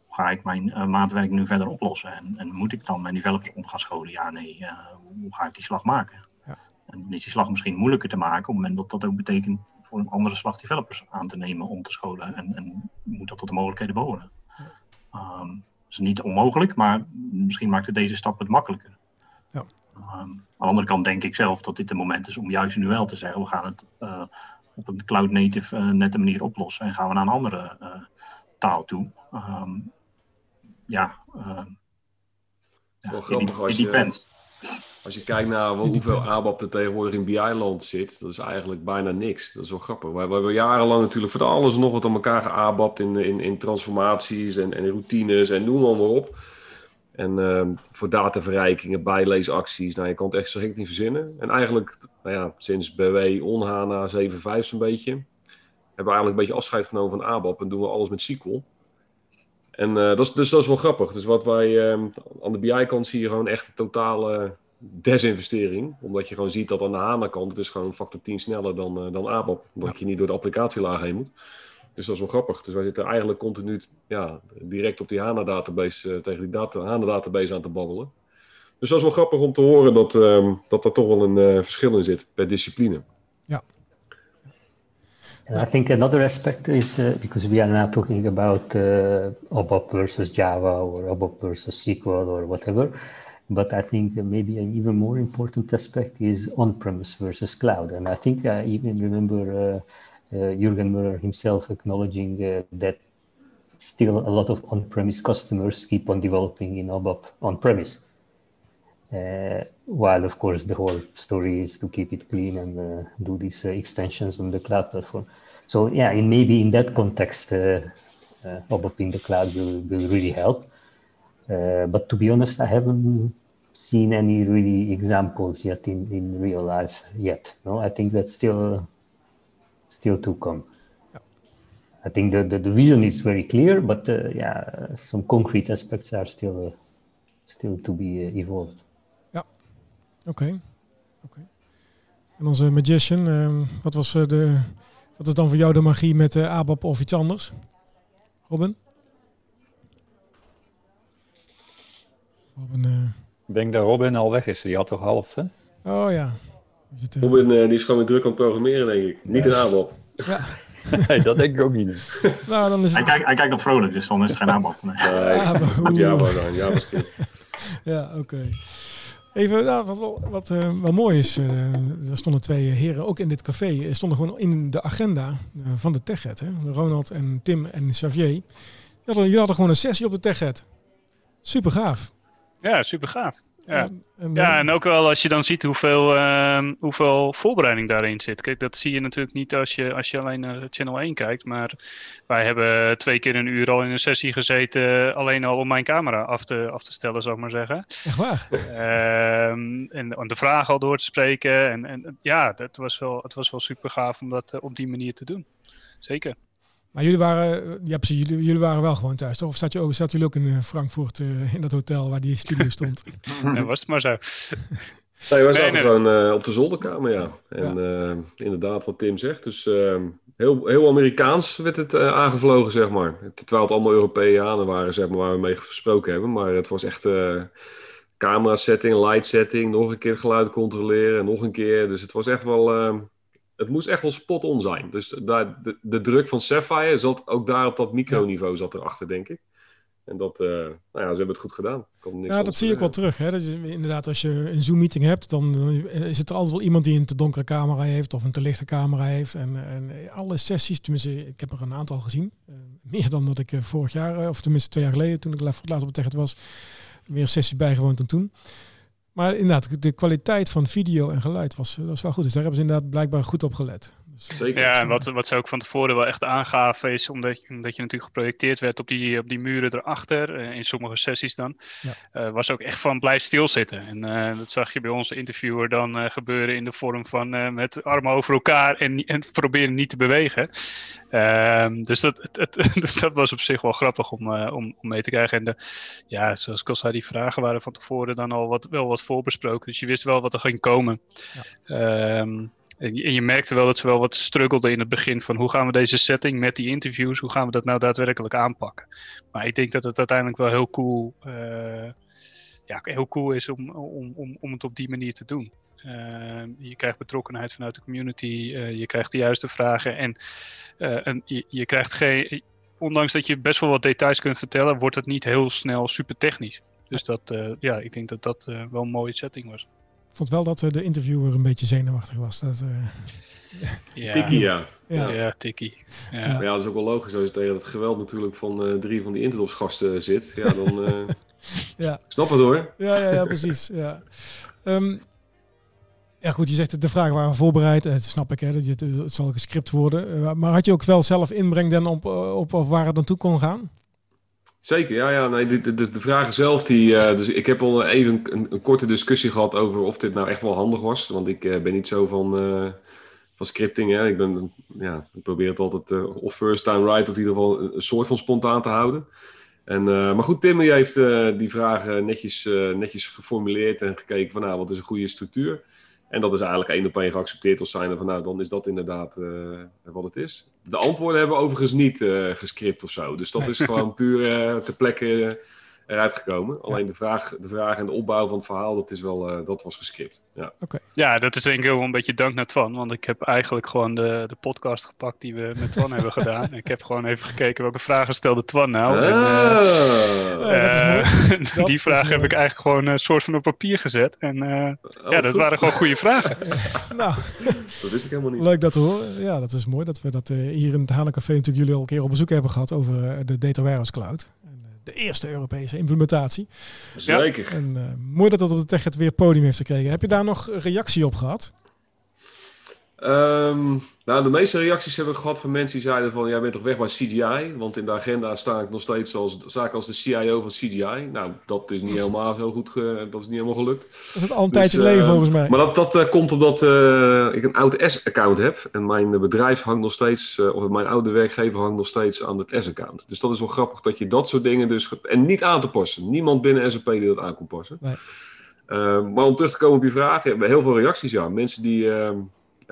ga ik mijn uh, maatwerk nu verder oplossen? En, en, moet ik dan mijn developers om gaan scholen? Ja, nee. Uh, hoe ga ik die slag maken? Ja. En is die slag misschien moeilijker te maken op het moment dat dat ook betekent voor een andere slag developers aan te nemen om te scholen. En, en moet dat tot de mogelijkheden behoren. Ja. Um, dat is niet onmogelijk, maar misschien maakt het deze stap het makkelijker. Um, aan de andere kant denk ik zelf dat dit het moment is om juist nu wel te zeggen: we gaan het uh, op een cloud-native uh, nette manier oplossen en gaan we naar een andere uh, taal toe. Um, ja, wel grappig als je, Als je kijkt naar wel hoeveel ABAP er tegenwoordig in BI-land zit, dat is eigenlijk bijna niks. Dat is wel grappig. We, we hebben jarenlang natuurlijk voor alles nog wat aan elkaar geabapt in, in, in transformaties en, en routines en noem maar op. En uh, voor dataverrijkingen, bijleesacties, nou je kan het echt zo gek niet verzinnen. En eigenlijk, nou ja, sinds BW Onhana 7.5 zo'n beetje, hebben we eigenlijk een beetje afscheid genomen van ABAP en doen we alles met SQL. En uh, dat is, dus dat is wel grappig. Dus wat wij uh, aan de BI-kant zie je gewoon echt een totale desinvestering. Omdat je gewoon ziet dat aan de HANA-kant het is gewoon factor 10 sneller dan, uh, dan ABAP. Omdat je niet door de applicatielaag heen moet. Dus dat is wel grappig. Dus wij zitten eigenlijk continu ja, direct op die HANA-database, uh, tegen die data, HANA-database aan te babbelen. Dus dat is wel grappig om te horen dat, um, dat er toch wel een uh, verschil in zit per discipline. Ja. And I think another aspect is uh, because we are now talking about uh, OBOP versus Java or OBOP versus SQL or whatever. But I think maybe an even more important aspect is on-premise versus cloud. And I think I even remember uh, Jürgen Müller himself acknowledging uh, that still a lot of on-premise customers keep on developing in OBOP on-premise. Uh, while of course the whole story is to keep it clean and uh, do these uh, extensions on the cloud platform. So yeah, and maybe in that context, uh, OBOP in the cloud will, will really help. but to be honest, I haven't seen any really examples yet in, in real life yet. No, I think that's still still to come. Yeah. I think the, the, the vision is very clear, but uh, yeah, some concrete aspects are still uh, still to be uh, evolved. Ja, oké. Okay. Okay. En onze magician, ehm, wat was de, wat is dan voor jou de magie met uh, ABAP of iets anders? Robin? Robin uh... Ik denk dat Robin al weg is. Die had toch half, hè? Oh ja. Het, uh... Robin die is gewoon weer druk aan het programmeren, denk ik. Niet in ABAP. Ja. nee, dat denk ik ook niet. nou, dan is het... hij, kijkt, hij kijkt nog vrolijk, dus dan is het geen ABAP. Nee, nee Java dan, JavaScript. ja, oké. Okay. Even, nou, wat, wat uh, wel mooi is, uh, er stonden twee heren ook in dit café, stonden gewoon in de agenda uh, van de TechHead. Hè? Ronald en Tim en Xavier. Die hadden, jullie hadden gewoon een sessie op de TechHead. Super gaaf. Ja, super gaaf. Ja. En, ja, en ook wel als je dan ziet hoeveel, uh, hoeveel voorbereiding daarin zit. Kijk, dat zie je natuurlijk niet als je, als je alleen naar Channel 1 kijkt. Maar wij hebben twee keer een uur al in een sessie gezeten. Alleen al om mijn camera af te, af te stellen, zou ik maar zeggen. Echt waar? Um, en, en de vragen al door te spreken. En, en ja, het was wel, het was wel super gaaf om dat uh, op die manier te doen. Zeker. Maar jullie waren, ja, precies, jullie, jullie waren wel gewoon thuis, toch? Of zat, je ook, zat jullie ook in Frankfurt, uh, in dat hotel waar die studio stond? ja, was het maar zo. Nee, wij zaten nee, gewoon uh, op de zolderkamer, ja. En ja. Uh, inderdaad, wat Tim zegt. Dus heel, heel Amerikaans werd het aangevlogen, zeg maar. Terwijl het allemaal Europeanen waren, zeg maar, waar we mee gesproken hebben. Maar het was echt camera setting, light setting, nog een keer geluid controleren, nog een keer. Dus het was echt wel het moest echt wel spot on zijn. Dus daar, de, de druk van Sapphire zat ook daar op dat microniveau zat erachter, denk ik. En dat, uh, nou ja, ze hebben het goed gedaan. ja, dat zie ik wel terug. Hè. Dat inderdaad, als je een Zoom-meeting hebt, dan, is het er altijd wel iemand die een te donkere camera heeft of een te lichte camera heeft. En, en alle sessies, tenminste, ik heb er een aantal gezien. Uh, meer dan dat ik vorig jaar, of tenminste twee jaar geleden, toen ik laatst op het was, meer sessies bijgewoond dan toen. Maar inderdaad, de kwaliteit van video en geluid was, was wel goed. Dus daar hebben ze inderdaad blijkbaar goed op gelet. Dus, Zeker. Ja, en wat, wat ze ook van tevoren wel echt aangaven is, omdat, omdat je natuurlijk geprojecteerd werd op die, op die muren erachter, uh, in sommige sessies dan, ja. uh, was ook echt van blijf stilzitten. En uh, dat zag je bij onze interviewer dan gebeuren in de vorm van met armen over elkaar en, en proberen niet te bewegen. Ehm, dus dat, het, het, dat was op zich wel grappig om, om, om mee te krijgen. En de, ja, zoals ik al zei, die vragen waren van tevoren dan al wat, wel wat voorbesproken. Dus je wist wel wat er ging komen. Ja. Um, en je, merkte wel dat ze wel wat struggelden in het begin van hoe gaan we deze setting met die interviews, hoe gaan we dat nou daadwerkelijk aanpakken. Maar ik denk dat het uiteindelijk wel heel cool, uh, ja, heel cool is om, om, om, om het op die manier te doen. Uh, je krijgt betrokkenheid vanuit de community, uh, je krijgt de juiste vragen en, en je, je, krijgt geen, ondanks dat je best wel wat details kunt vertellen, wordt het niet heel snel super technisch. Dus dat, ja, ik denk dat dat wel een mooie setting was. Ik vond wel dat de interviewer een beetje zenuwachtig was. Dat, uh... ja. Tikkie, ja. Ja, ja tikkie. Ja. ja. dat is ook wel logisch als je tegen het geweld natuurlijk van uh, drie van die Interdopsgasten zit. Ja, dan uh, ja. snap het hoor. Ja, ja, ja precies. Ja. Ehm, ja, goed, je zegt de vragen waren voorbereid. Dat snap ik, hè, dat je het, het zal gescript worden. Maar had je ook wel zelf inbreng dan op, op, op waar het naartoe kon gaan? Zeker, ja, ja. Nee, de, de, de vragen zelf, die, uh, dus ik heb al even een, een, korte discussie gehad over of dit nou echt wel handig was. Want ik uh, ben niet zo van, uh, van scripting. Hè. Ik, ben, ja, ik probeer het altijd of first time right of in ieder geval een, een soort van spontaan te houden. En, maar goed, Tim heeft die vragen netjes, netjes geformuleerd en gekeken van nou, wat is een goede structuur. En dat is eigenlijk één op één geaccepteerd als zijnde van nou, dan is dat inderdaad uh, wat het is. De antwoorden hebben we overigens niet uh, gescript of zo. Dus dat is gewoon puur uh, ter plekke eruit gekomen. Alleen de, vraag, de vraag en de opbouw van het verhaal, dat, is wel, uh, dat was gescript. Ja. Okay. ja, dat is denk ik wel een beetje dank naar Twan. Want ik heb eigenlijk gewoon de, de podcast gepakt die we met Twan hebben gedaan. Ik heb gewoon even gekeken welke vragen stelde Twan nou. Ah. En, uh, die vraag heb ik eigenlijk gewoon een soort van op papier gezet. En oh, ja, dat waren gewoon goede vragen. nou, dat wist ik helemaal niet. Leuk dat te horen. Ja, dat is mooi dat we dat hier in het Hanencafé natuurlijk jullie al een keer op bezoek hebben gehad over de Data Warehouse Cloud de eerste Europese implementatie. Zeker. En uh, mooi dat dat op de Tech het weer podium heeft gekregen. Heb je daar nog reactie op gehad? Um, nou, de meeste reacties hebben we gehad van mensen die zeiden van... jij bent toch weg bij CGI? Want in de agenda sta ik nog steeds als, zaak als de CIO van CGI. Nou, dat is niet helemaal zo goed, ge, dat is niet helemaal gelukt. Dat is al een tijdje dus, leven uh, volgens mij. Maar dat, dat uh, komt omdat uh, ik een oud S-account heb. En mijn bedrijf hangt nog steeds... of mijn oude werkgever hangt nog steeds aan het S-account. Dus dat is wel grappig dat je dat soort dingen dus... En niet aan te passen. Niemand binnen SAP die dat aan kon passen. Nee. maar om terug te komen op je vraag... hebben we heel veel reacties, ja. Mensen die ehm,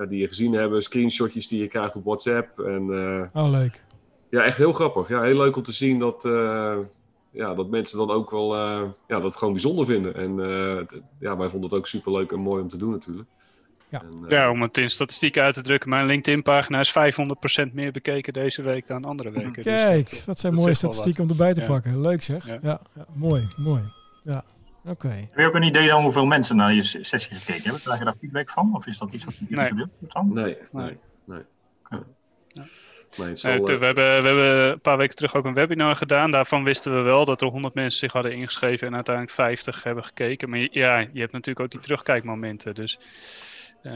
die je gezien hebben, screenshotjes die je krijgt op WhatsApp. En, uh, oh, leuk. Ja, echt heel grappig. Ja, heel leuk om te zien dat, uh, ja, dat mensen dan ook wel uh, ja, dat gewoon bijzonder vinden. En ja, wij vonden het ook super leuk en mooi om te doen natuurlijk. Ja. En, ja, om het in statistieken uit te drukken. Mijn LinkedIn-pagina is 500% meer bekeken deze week dan andere weken. Kijk, dus dat, dat, zijn dat mooie statistieken om erbij te ja. pakken. Leuk zeg. Ja. ja. mooi, mooi. Ja. Oké. Okay. Heb je ook een idee dan hoeveel mensen naar je sessie gekeken hebben? Krijg je daar feedback van? Of is dat iets wat je nee. dan? Nee, nee, nee. Ja. Nee, zal, uh, we, hebben, we hebben een paar weken terug ook een webinar gedaan. Daarvan wisten we wel dat er 100 mensen zich hadden ingeschreven en uiteindelijk 50 hebben gekeken. Maar ja, je hebt natuurlijk ook die terugkijkmomenten. Dus, um,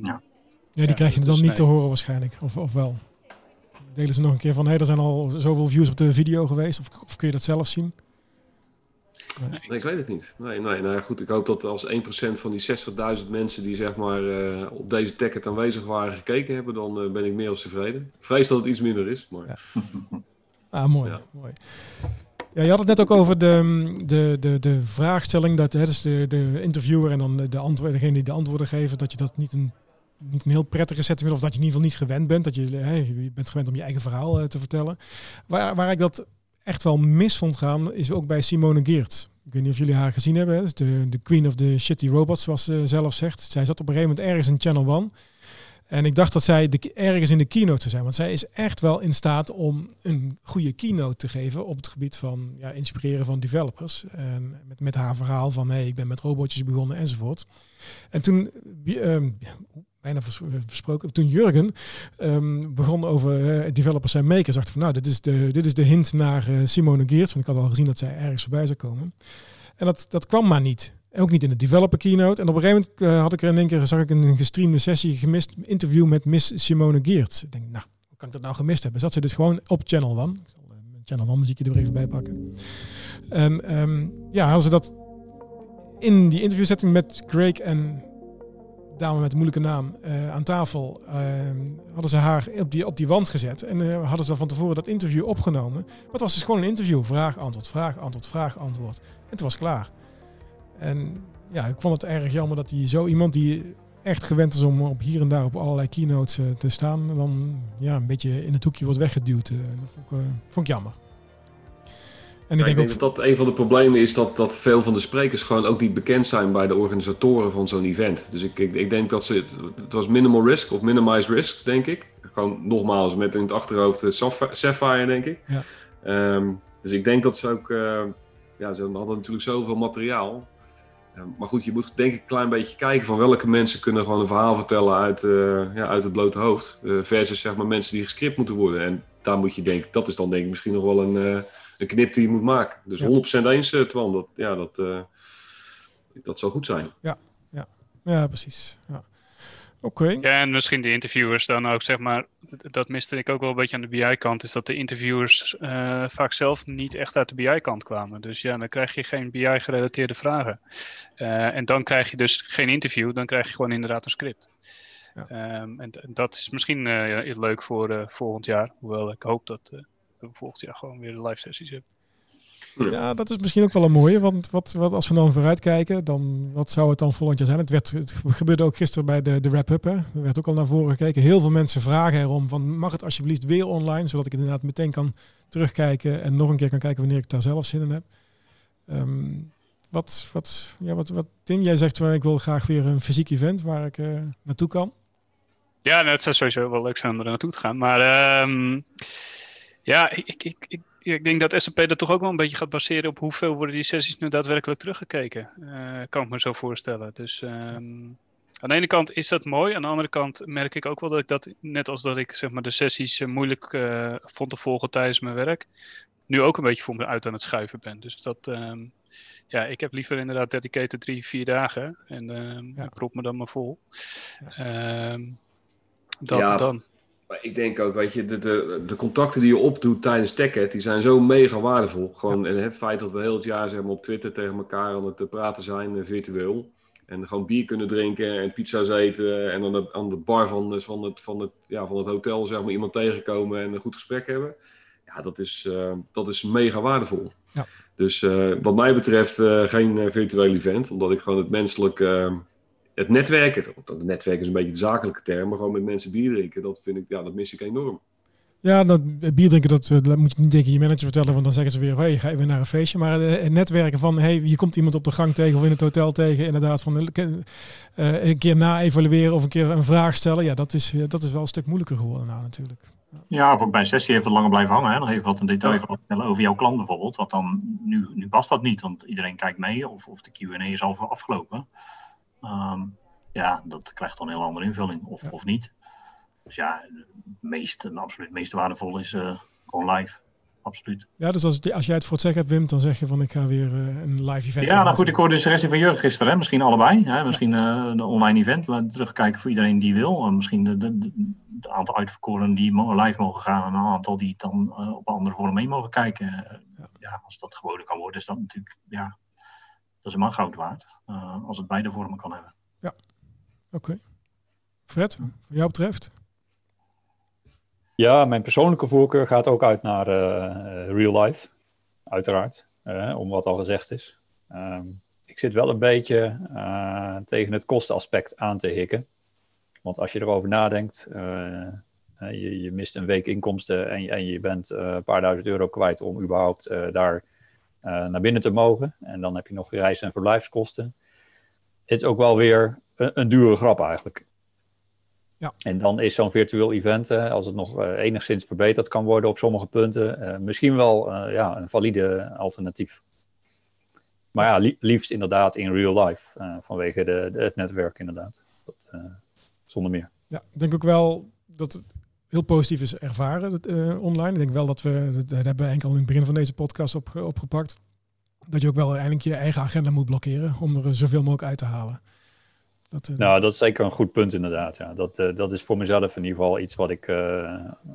ja. ja, die krijg je dan dus niet nee. te horen waarschijnlijk. Of, of wel? Delen ze nog een keer van, hé, hey, er zijn al zoveel views op de video geweest. Of, of kun je dat zelf zien? Nee. nee, ik weet het niet. Nee, nee, nou goed, ik hoop dat als 1% van die 60.000 mensen die zeg maar uh, op deze ticket aanwezig waren gekeken hebben, dan uh, ben ik meer als tevreden. Ik vrees dat het iets minder is, maar... Ja. ah, mooi, ja. mooi. Ja, je had het net ook over de, de, de, de vraagstelling, dat hè, dus de, de interviewer en dan de antwoorden, degene die de antwoorden geven, dat je dat niet een, niet een heel prettige setting vindt, of dat je in ieder geval niet gewend bent, dat je, hè, je bent gewend om je eigen verhaal uh, te vertellen. Waar, waar ik dat echt wel mis vond gaan, is ook bij Simone Geert. Ik weet niet of jullie haar gezien hebben. De, de queen of the shitty robots, zoals ze zelf zegt. Zij zat op een gegeven moment ergens in Channel One. En ik dacht dat zij de, ergens in de keynote zou zijn. Want zij is echt wel in staat om een goede keynote te geven op het gebied van ja, inspireren van developers. En met, met haar verhaal van hey, ik ben met robotjes begonnen enzovoort. En toen, um, bijna versproken. Toen Jurgen um, begon over uh, developers en makers, dacht van nou, dit is de, dit is de hint naar uh, Simone Geerts. Want ik had al gezien dat zij ergens voorbij zou komen. En dat, dat kwam maar niet. Ook niet in de developer keynote. En op een gegeven moment uh, had ik er in één keer, zag ik een gestreamde sessie gemist, interview met Miss Simone Geerts. Ik denk, nou, hoe kan ik dat nou gemist hebben? Zat ze dus gewoon op Channel One. Ik zal Channel One muziekje er even bij pakken. En um, ja, hadden ze dat in die interviewsetting met Craig en dame met een moeilijke naam, uh, aan tafel, uh, hadden ze haar op die, op die wand gezet. En uh, hadden ze van tevoren dat interview opgenomen. Maar het was dus gewoon een interview. Vraag, antwoord, vraag, antwoord, vraag, antwoord. En het was klaar. En ja, ik vond het erg jammer dat hij zo iemand die echt gewend is om op hier en daar op allerlei keynotes te staan, dan ja, een beetje in het hoekje wordt weggeduwd. dat vond ik, vond ik jammer. En ik, denk, ik denk dat dat een van de problemen is dat, dat veel van de sprekers gewoon ook niet bekend zijn bij de organisatoren van zo'n event. Dus ik, ik, ik, denk dat ze, het was minimal risk of minimize risk, denk ik. Gewoon nogmaals met in het achterhoofd Sapphire, denk ik. Ja. Um, dus ik denk dat ze ook, uh, ja, ze hadden natuurlijk zoveel materiaal. Uh, maar goed, je moet denk ik een klein beetje kijken van welke mensen kunnen gewoon een verhaal vertellen uit, uh, ja, uit het blote hoofd. versus zeg maar mensen die gescript moeten worden. En daar moet je denken, dat is dan denk ik misschien nog wel een een knip die je moet maken. Dus ja. 100% eens, uh, Twan. Dat, ja, dat, uh, dat zal goed zijn. Ja, Ja, precies. Ja. Oké. Ja, en misschien de interviewers dan ook, zeg maar, dat miste ik ook wel een beetje aan de BI-kant, is dat de interviewers uh, vaak zelf niet echt uit de BI-kant kwamen. Dus ja, dan krijg je geen BI-gerelateerde vragen. Uh, en dan krijg je dus geen interview, dan krijg je gewoon inderdaad een script. Ja. Um, en, en, dat is misschien uh, leuk voor volgend jaar, hoewel ik hoop dat we volgend jaar gewoon weer de live sessies hebben. Ja, dat is misschien ook wel een mooie. Want wat, wat als we dan vooruitkijken, dan wat zou het dan volgend jaar zijn? Het, werd, het gebeurde ook gisteren bij de, de wrap-up. Er werd ook al naar voren gekeken. Heel veel mensen vragen erom van mag het alsjeblieft weer online, zodat ik inderdaad meteen kan terugkijken en nog een keer kan kijken wanneer ik daar zelf zin in heb. Um, wat, wat, ja, wat, wat, Tim, jij zegt van ik wil graag weer een fysiek event waar ik uh, naartoe kan. Ja, nou, het zou sowieso wel leuk zijn om er naartoe te gaan. Maar um, ja, ik, ik, ik ik denk dat SAP dat toch ook wel een beetje gaat baseren op hoeveel worden die sessies nu daadwerkelijk teruggekeken. Uh, kan ik me zo voorstellen. Dus um, aan de ene kant is dat mooi. Aan de andere kant merk ik ook wel dat ik dat, net als dat ik zeg maar, de sessies uh, moeilijk uh, vond te volgen tijdens mijn werk, nu ook een beetje voor me uit aan het schuiven ben. Dus dat, um, ja, ik heb liever inderdaad dedicated drie, vier dagen. En um, ja. ik prop me dan maar vol. Ja. dan, ja. dan. Maar ik denk ook, weet je, de, de, de contacten die je opdoet tijdens TechEd, die zijn zo mega waardevol. Gewoon ja. en het feit dat we heel het jaar zeg maar, op Twitter tegen elkaar aan het praten zijn, uh, virtueel. En gewoon bier kunnen drinken en pizza's eten. En dan aan de bar van, van, het, van, het, ja, van het hotel zeg maar, iemand tegenkomen en een goed gesprek hebben. Ja, dat is, uh, dat is mega waardevol. Ja. Dus uh, wat mij betreft geen virtueel event, omdat ik gewoon het menselijk het netwerken, het netwerk is een beetje de zakelijke term, maar gewoon met mensen bier drinken, dat vind ik, ja, dat mis ik enorm. Ja, dat bier drinken, dat, dat moet je niet tegen je manager vertellen, want dan zeggen ze weer, hey, ga je weer naar een feestje. Maar het netwerken van, hey, je komt iemand op de gang tegen of in het hotel tegen, inderdaad, van uh, een keer na-evalueren of een keer een vraag stellen, ja, dat is, dat is wel een stuk moeilijker geworden nou natuurlijk. Ja, of ook bij een sessie even langer blijven hangen. Hè. Nog even wat een detail ja. vertellen over jouw klant bijvoorbeeld. Want dan, nu, nu past dat niet, want iedereen kijkt mee of, of de Q&A is al afgelopen. Um, ja, dat krijgt dan een heel andere invulling, of, ja. of niet. Dus ja, het meest, en absoluut meest waardevol is uh, gewoon live. Absoluut. Ja, dus als, als jij het voor het zeggen hebt, Wim, dan zeg je van ik ga weer uh, een live event. Ja, nou goed, ik hoorde de suggestie van Jurgen gisteren, hè? misschien allebei. Hè? Misschien uh, een online event, laten terugkijken voor iedereen die wil. misschien de, de, aantal uitverkoren die live mogen gaan en een aantal die dan op andere vorm mee mogen kijken. Ja. ja. als dat geworden kan worden, is dat natuurlijk, ja, is maar goud waard. als het beide vormen kan hebben. Ja, Oké. Okay. Fred, wat jou betreft? Ja, mijn persoonlijke voorkeur gaat ook uit naar uh, real life, uiteraard, uh, om wat al gezegd is. Um, ik zit wel een beetje uh, tegen het kostenaspect aan te hikken. Want als je erover nadenkt, je, je, mist een week inkomsten en, en je bent een paar duizend euro kwijt om überhaupt daar naar binnen te mogen. En dan heb je nog reis- en verblijfskosten. Het is ook wel weer een, een dure grap eigenlijk. Ja. En dan is zo'n virtueel event, uh, als het nog uh, enigszins verbeterd kan worden op sommige punten, misschien wel ja, een valide alternatief. Maar ja, li liefst inderdaad in real life, vanwege de, de, het netwerk inderdaad. Dat, zonder meer. Ja, ik denk ook wel dat heel positief is ervaren online. Ik denk wel dat we, dat hebben we enkel in het begin van deze podcast op, opgepakt, dat je ook wel uiteindelijk je eigen agenda moet blokkeren om er zoveel mogelijk uit te halen. Dat, uh, nou, dat is zeker een goed punt inderdaad. Ja. Dat, uh, dat is voor mezelf in ieder geval iets wat ik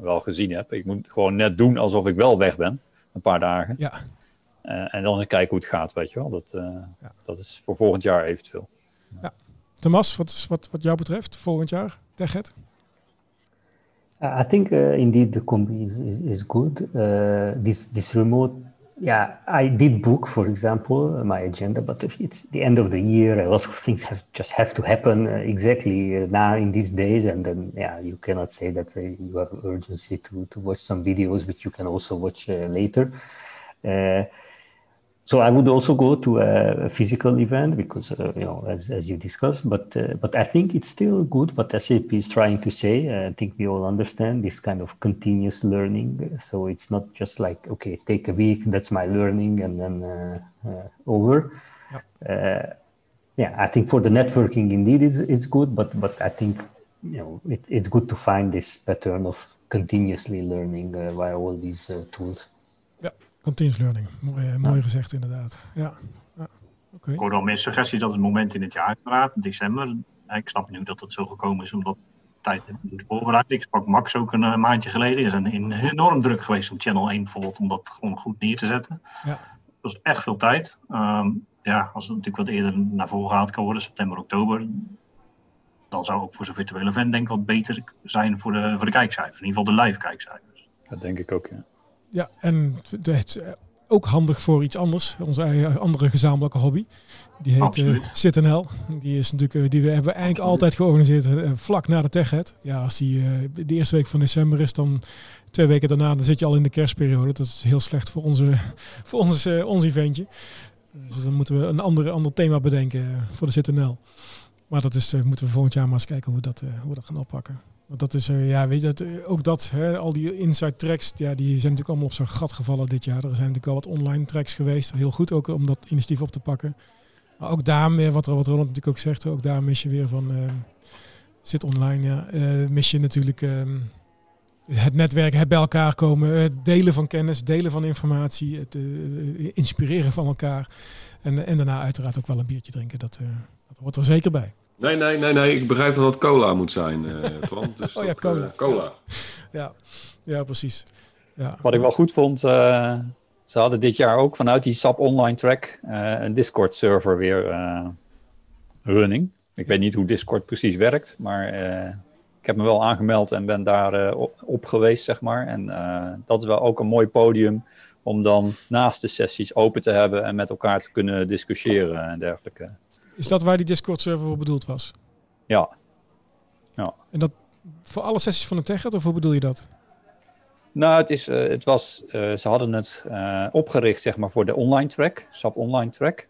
wel gezien heb. Ik moet gewoon net doen alsof ik wel weg ben, een paar dagen. Ja. en dan eens kijken hoe het gaat, weet je wel. Dat, ja. dat is voor volgend jaar eventueel. Ja. ja. Thomas, wat, is, wat, wat jou betreft, volgend jaar, TechEd? Uh, I think indeed the combi is, is, is good. this, this remote yeah, I did book, for example, my agenda, but it's the end of the year. A lot of things have just have to happen uh, exactly uh, now in these days, and then yeah, you cannot say that uh, you have urgency to to watch some videos, which you can also watch uh, later. Uh, so I would also go to a, physical event because uh, you know, as, as you discussed, but uh, but I think it's still good. What SAP is trying to say, uh, I think we all understand this kind of continuous learning. So it's not just like okay, take a week, that's my learning, and then uh, uh, over. Yeah. yeah, I think for the networking, indeed, it's it's good. But but I think you know it, it's good to find this pattern of continuously learning via all these tools. Continuous learning, mooi, mooi gezegd inderdaad. Ja. ja. Oké. Ik hoorde al meer suggesties dat het moment in het jaar inderdaad, december. Ik snap nu dat het zo gekomen is omdat tijd moet voorbereiden. Ik sprak Max ook een, eh, maandje geleden. Is een, enorm druk geweest om Channel 1 bijvoorbeeld om dat gewoon goed neer te zetten. Ja. Dat was echt veel tijd. Ehm, ja, als het natuurlijk wat eerder naar voren gehaald kan worden, september, oktober, dan zou ook voor zo'n virtuele event denk ik wat beter zijn voor de, voor de kijkcijfers. In ieder geval de live kijkcijfers. Dat denk ik ook, ja. Ja, en het is eh, ook handig voor iets anders. Onze eigen andere gezamenlijke hobby. Die heet uh. Die is natuurlijk, uh, die we hebben eigenlijk altijd georganiseerd uh, vlak na de TechHead. Ja, als die de eerste week van december is, dan twee weken daarna, dan zit je al in de kerstperiode. Dat is heel slecht voor, onze, voor ons, ons eventje. Dus dan moeten we een ander, ander thema bedenken voor de ZitNL. Maar dat is, moeten we volgend jaar maar eens kijken hoe we dat, hoe we dat gaan oppakken. Want dat is, uh, ja, weet je, dat, ook dat, hè, al die inside tracks, ja, die zijn natuurlijk allemaal op zijn gat gevallen dit jaar. Er zijn natuurlijk al wat online tracks geweest. Heel goed ook om dat initiatief op te pakken. Maar ook daar, weer, wat, wat Ronald natuurlijk ook zegt, ook daar mis je weer van, uh, zit online, ja, uh, mis je natuurlijk um, het netwerk, het bij elkaar komen, het delen van kennis, delen van informatie, het inspireren van elkaar. En, en daarna uiteraard ook wel een biertje drinken, dat, dat hoort er zeker bij. Nee, nee, nee, nee. Ik begrijp dat het cola moet zijn, uh, Twan. Dus oh ja, dat, cola. Uh, cola. Ja, ja precies. Ja. Wat ik wel goed vond, uh, ze hadden dit jaar ook vanuit die SAP Online Track een Discord server weer running. Ik weet niet hoe Discord precies werkt, maar ik heb me wel aangemeld en ben daar op, geweest, zeg maar. En dat is wel ook een mooi podium om dan naast de sessies open te hebben en met elkaar te kunnen discussiëren en dergelijke. Is dat waar die Discord-server voor bedoeld was? Ja. ja. En dat voor alle sessies van de TechEd, of hoe bedoel je dat? Nou, het, is, uh, het was, uh, ze hadden het uh, opgericht zeg maar, voor de online track, SAP Online Track.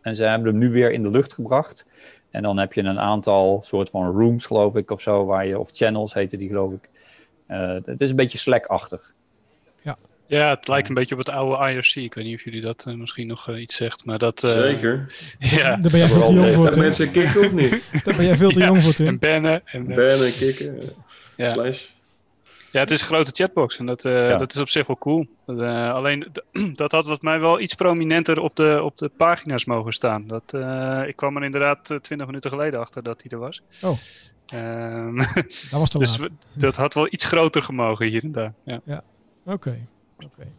en ze hebben hem nu weer in de lucht gebracht. En dan heb je een aantal soort van rooms, geloof ik, of zo, waar je, of channels heette die, geloof ik. het is een beetje Slack-achtig. Ja. Het lijkt een beetje op het oude IRC. Ik weet niet of jullie dat uh, misschien nog uh, iets zegt, maar dat... Uh, Zeker. ja. Daar ben jij veel te jong voor. Dat mensen kicken of niet? Daar ben jij veel te jong voor, Tim. En bannen. En, bannen, kicken, ja. slash. Ja, het is een grote chatbox en dat, ja. dat is op zich wel cool. alleen, dat had wat mij wel iets prominenter op de, op de pagina's mogen staan. Dat, ik kwam er inderdaad twintig minuten geleden achter dat hij er was. Oh. Um, dat was te dus laat. dat had wel iets groter gemogen hier en daar. Ja. ja. Oké. Okay. Oké. Okay.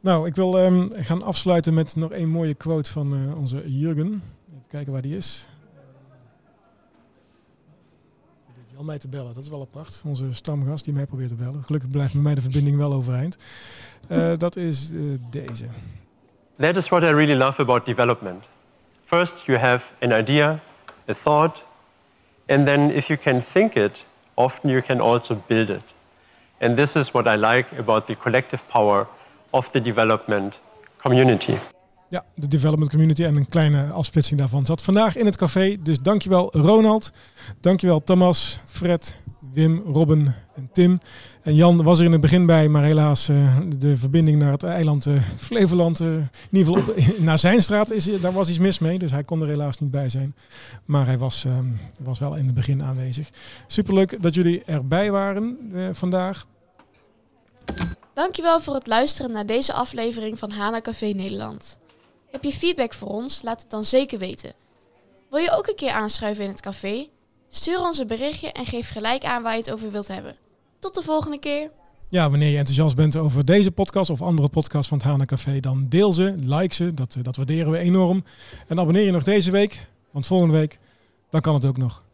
Nou, ik wil um, gaan afsluiten met nog een mooie quote van uh, onze Jurgen. Even kijken waar die is. Al mij te bellen, dat is wel apart. Onze stamgast die mij probeert te bellen. Gelukkig blijft bij mij de verbinding wel overeind. Uh, dat is uh, deze. That is what I really love about development. First, you have an idea, a thought, and then if you can think it, often you can also build it. And this is what I like about the collective power of the development community. Ja, de development community en een kleine afsplitsing daarvan zat vandaag in het café. Dus dankjewel Ronald, dankjewel Thomas, Fred, Wim, Robin en Tim. En Jan was er in het begin bij, maar helaas uh, de verbinding naar het eiland uh, Flevoland, uh, in ieder geval op, naar zijn straat, is, daar was iets mis mee. Dus hij kon er helaas niet bij zijn. Maar hij was, um, was wel in het begin aanwezig. Superleuk dat jullie erbij waren vandaag. Dankjewel voor het luisteren naar deze aflevering van Hana Café Nederland. Heb je feedback voor ons? Laat het dan zeker weten. Wil je ook een keer aanschuiven in het café? Stuur ons een berichtje en geef gelijk aan waar je het over wilt hebben. Tot de volgende keer. Ja, wanneer je enthousiast bent over deze podcast of andere podcasts van het Hana Café, dan deel ze, like ze. Dat, dat waarderen we enorm. En abonneer je nog deze week, want volgende week, dan kan het ook nog.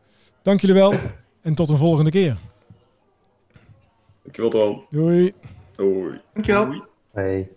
Dank jullie wel en tot een volgende keer. Dankjewel, Tom. Doei. Doei. Dankjewel. Hey.